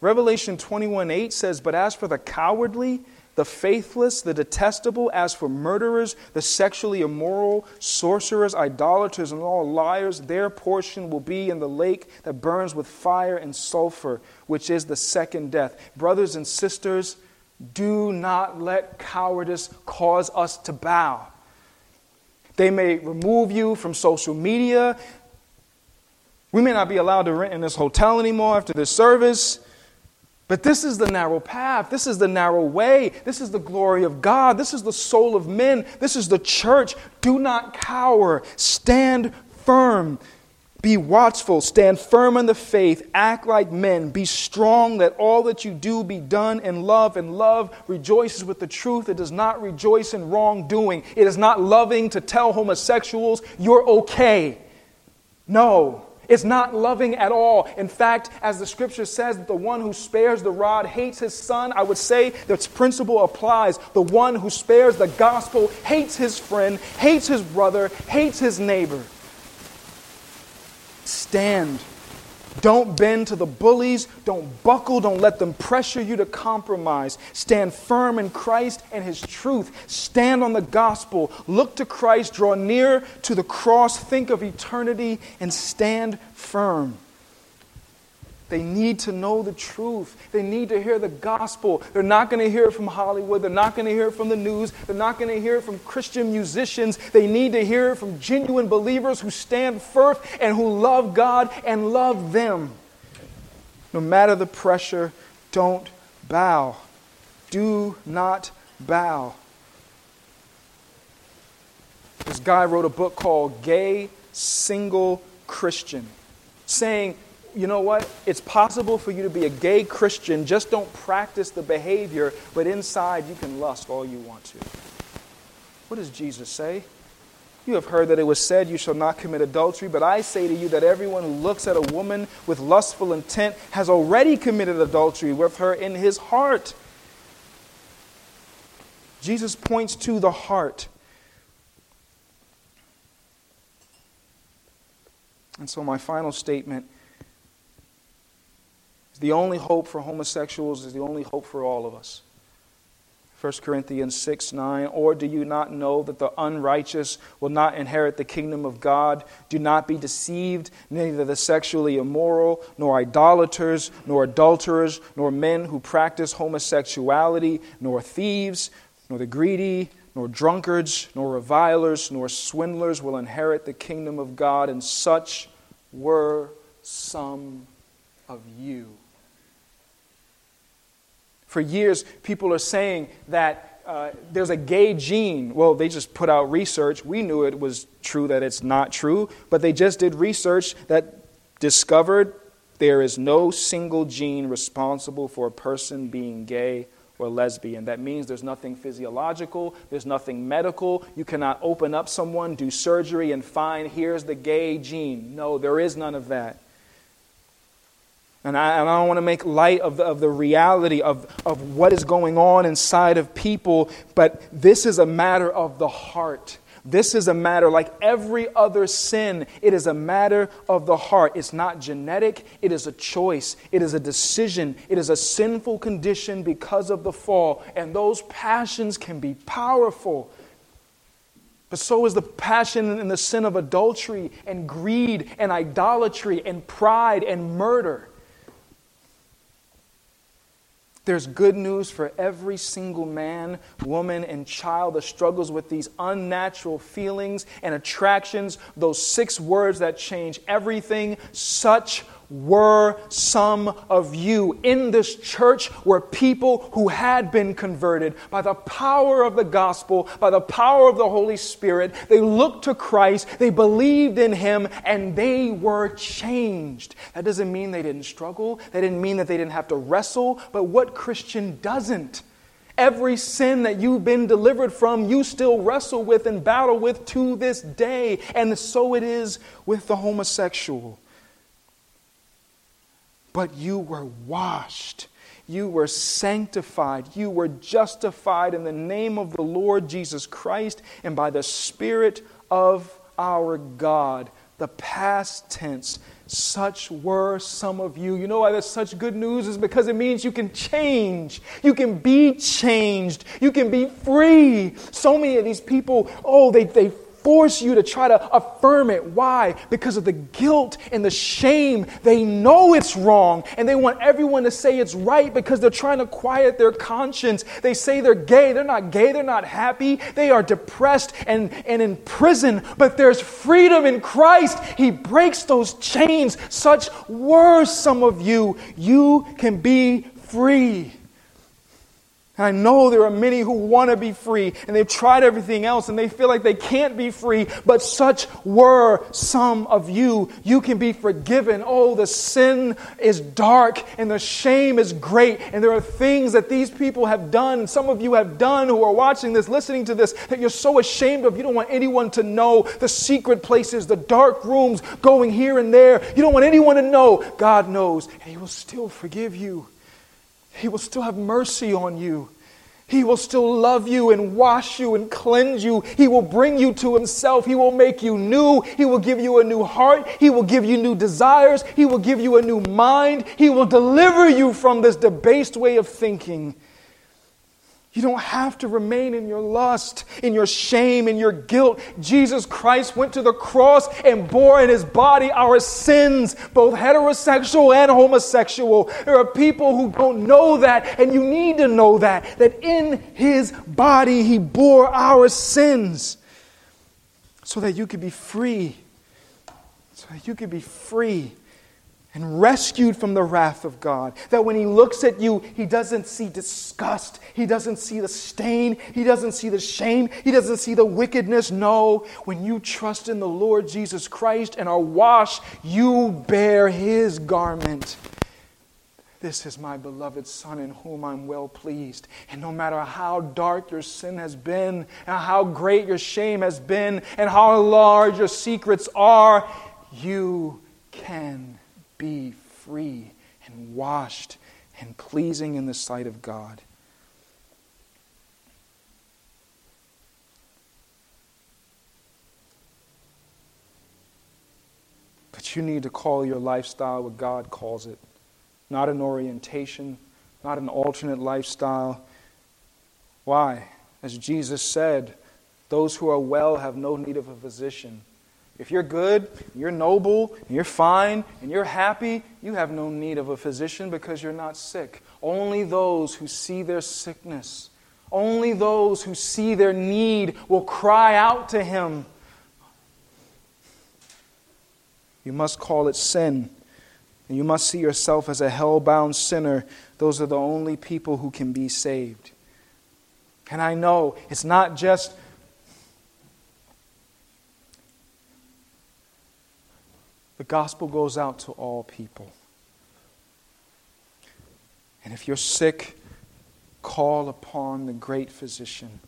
Revelation 21 8 says, But as for the cowardly, the faithless, the detestable, as for murderers, the sexually immoral, sorcerers, idolaters, and all liars, their portion will be in the lake that burns with fire and sulfur, which is the second death. Brothers and sisters, do not let cowardice cause us to bow. They may remove you from social media. We may not be allowed to rent in this hotel anymore after this service. But this is the narrow path. This is the narrow way. This is the glory of God. This is the soul of men. This is the church. Do not cower. Stand firm. Be watchful. Stand firm in the faith. Act like men. Be strong. Let all that you do be done in love. And love rejoices with the truth. It does not rejoice in wrongdoing. It is not loving to tell homosexuals, you're okay. No. It's not loving at all. In fact, as the scripture says, the one who spares the rod hates his son, I would say this principle applies. The one who spares the gospel hates his friend, hates his brother, hates his neighbor. Stand don't bend to the bullies. Don't buckle. Don't let them pressure you to compromise. Stand firm in Christ and His truth. Stand on the gospel. Look to Christ. Draw near to the cross. Think of eternity and stand firm. They need to know the truth. They need to hear the gospel. They're not going to hear it from Hollywood. They're not going to hear it from the news. They're not going to hear it from Christian musicians. They need to hear it from genuine believers who stand firm and who love God and love them. No matter the pressure, don't bow. Do not bow. This guy wrote a book called Gay Single Christian, saying, you know what? It's possible for you to be a gay Christian, just don't practice the behavior, but inside you can lust all you want to. What does Jesus say? You have heard that it was said, You shall not commit adultery. But I say to you that everyone who looks at a woman with lustful intent has already committed adultery with her in his heart. Jesus points to the heart. And so, my final statement the only hope for homosexuals is the only hope for all of us. 1 Corinthians 6 9. Or do you not know that the unrighteous will not inherit the kingdom of God? Do not be deceived, neither the sexually immoral, nor idolaters, nor adulterers, nor men who practice homosexuality, nor thieves, nor the greedy, nor drunkards, nor revilers, nor swindlers will inherit the kingdom of God, and such were some of you. For years, people are saying that uh, there's a gay gene. Well, they just put out research. We knew it was true that it's not true, but they just did research that discovered there is no single gene responsible for a person being gay or lesbian. That means there's nothing physiological, there's nothing medical. You cannot open up someone, do surgery, and find here's the gay gene. No, there is none of that. And I, and I don't want to make light of the, of the reality of, of what is going on inside of people, but this is a matter of the heart. This is a matter like every other sin. It is a matter of the heart. It's not genetic, it is a choice, it is a decision, it is a sinful condition because of the fall. And those passions can be powerful. But so is the passion and the sin of adultery and greed and idolatry and pride and murder. There's good news for every single man, woman, and child that struggles with these unnatural feelings and attractions, those six words that change everything. Such were some of you. In this church were people who had been converted by the power of the gospel, by the power of the Holy Spirit. They looked to Christ, they believed in Him, and they were changed. That doesn't mean they didn't struggle, that didn't mean that they didn't have to wrestle, but what Christian doesn't? Every sin that you've been delivered from, you still wrestle with and battle with to this day. And so it is with the homosexual but you were washed. You were sanctified. You were justified in the name of the Lord Jesus Christ and by the Spirit of our God. The past tense. Such were some of you. You know why that's such good news? Is because it means you can change. You can be changed. You can be free. So many of these people, oh, they, they force you to try to affirm it. Why? Because of the guilt and the shame. They know it's wrong and they want everyone to say it's right because they're trying to quiet their conscience. They say they're gay. They're not gay. They're not happy. They are depressed and, and in prison. But there's freedom in Christ. He breaks those chains. Such were some of you. You can be free. And I know there are many who want to be free and they've tried everything else and they feel like they can't be free, but such were some of you. You can be forgiven. Oh, the sin is dark and the shame is great. And there are things that these people have done, some of you have done who are watching this, listening to this, that you're so ashamed of. You don't want anyone to know the secret places, the dark rooms going here and there. You don't want anyone to know. God knows, and He will still forgive you. He will still have mercy on you. He will still love you and wash you and cleanse you. He will bring you to Himself. He will make you new. He will give you a new heart. He will give you new desires. He will give you a new mind. He will deliver you from this debased way of thinking. You don't have to remain in your lust, in your shame, in your guilt. Jesus Christ went to the cross and bore in his body our sins, both heterosexual and homosexual. There are people who don't know that, and you need to know that, that in his body he bore our sins so that you could be free. So that you could be free and rescued from the wrath of God. That when He looks at you, He doesn't see disgust, He doesn't see the stain, He doesn't see the shame, He doesn't see the wickedness. No, when you trust in the Lord Jesus Christ and are washed, you bear His garment. This is my beloved Son in whom I'm well pleased. And no matter how dark your sin has been, and how great your shame has been, and how large your secrets are, you can be free and washed and pleasing in the sight of God. But you need to call your lifestyle what God calls it not an orientation, not an alternate lifestyle. Why? As Jesus said, those who are well have no need of a physician. If you're good, you're noble, you're fine, and you're happy, you have no need of a physician because you're not sick. Only those who see their sickness, only those who see their need will cry out to him. You must call it sin. And you must see yourself as a hell bound sinner. Those are the only people who can be saved. And I know it's not just The gospel goes out to all people. And if you're sick, call upon the great physician.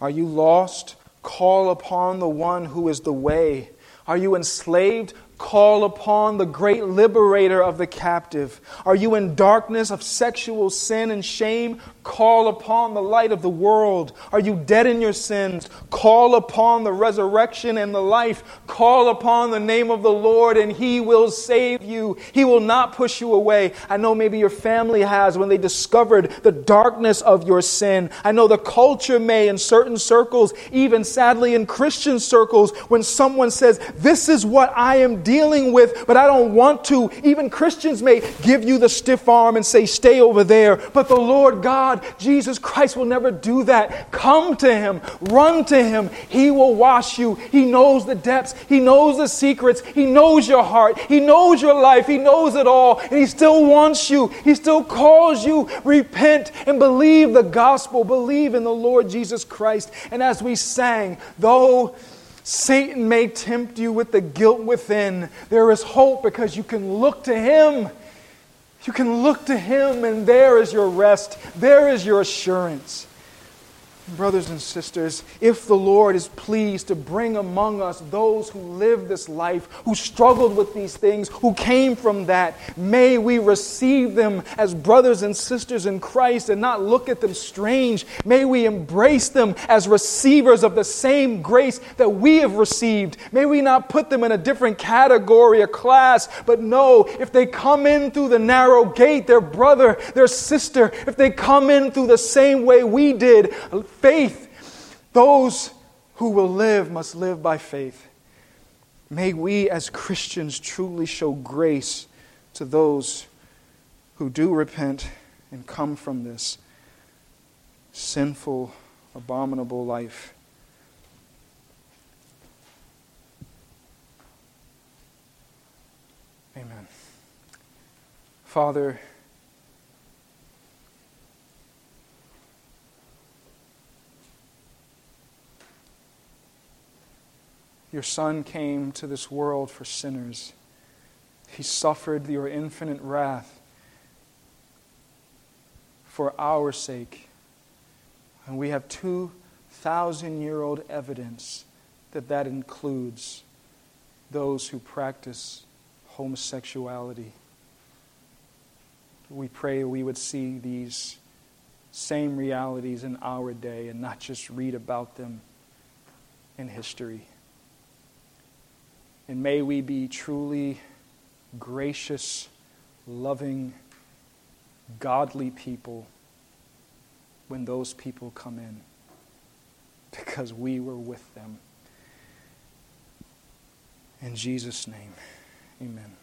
Are you lost? Call upon the one who is the way. Are you enslaved? Call upon the great liberator of the captive. Are you in darkness of sexual sin and shame? Call upon the light of the world. Are you dead in your sins? Call upon the resurrection and the life. Call upon the name of the Lord and he will save you. He will not push you away. I know maybe your family has when they discovered the darkness of your sin. I know the culture may in certain circles, even sadly in Christian circles, when someone says, This is what I am dealing with, but I don't want to. Even Christians may give you the stiff arm and say, Stay over there. But the Lord God, Jesus Christ, will never do that. Come to Him, run to Him. He will wash you. He knows the depths, He knows the secrets, He knows your heart, He knows your life, He knows it all, and He still wants you. He still calls you. Repent and believe the gospel, believe in the Lord Jesus Christ. And as we sang, though Satan may tempt you with the guilt within. There is hope because you can look to him. You can look to him, and there is your rest. There is your assurance. Brothers and sisters, if the Lord is pleased to bring among us those who live this life, who struggled with these things, who came from that, may we receive them as brothers and sisters in Christ and not look at them strange. May we embrace them as receivers of the same grace that we have received. May we not put them in a different category or class, but know if they come in through the narrow gate, they're brother, they're sister, if they come in through the same way we did, faith. Those who will live must live by faith. May we as Christians truly show grace to those who do repent and come from this sinful, abominable life. Amen. Father, Your Son came to this world for sinners. He suffered your infinite wrath for our sake. And we have 2,000 year old evidence that that includes those who practice homosexuality. We pray we would see these same realities in our day and not just read about them in history. And may we be truly gracious, loving, godly people when those people come in, because we were with them. In Jesus' name, amen.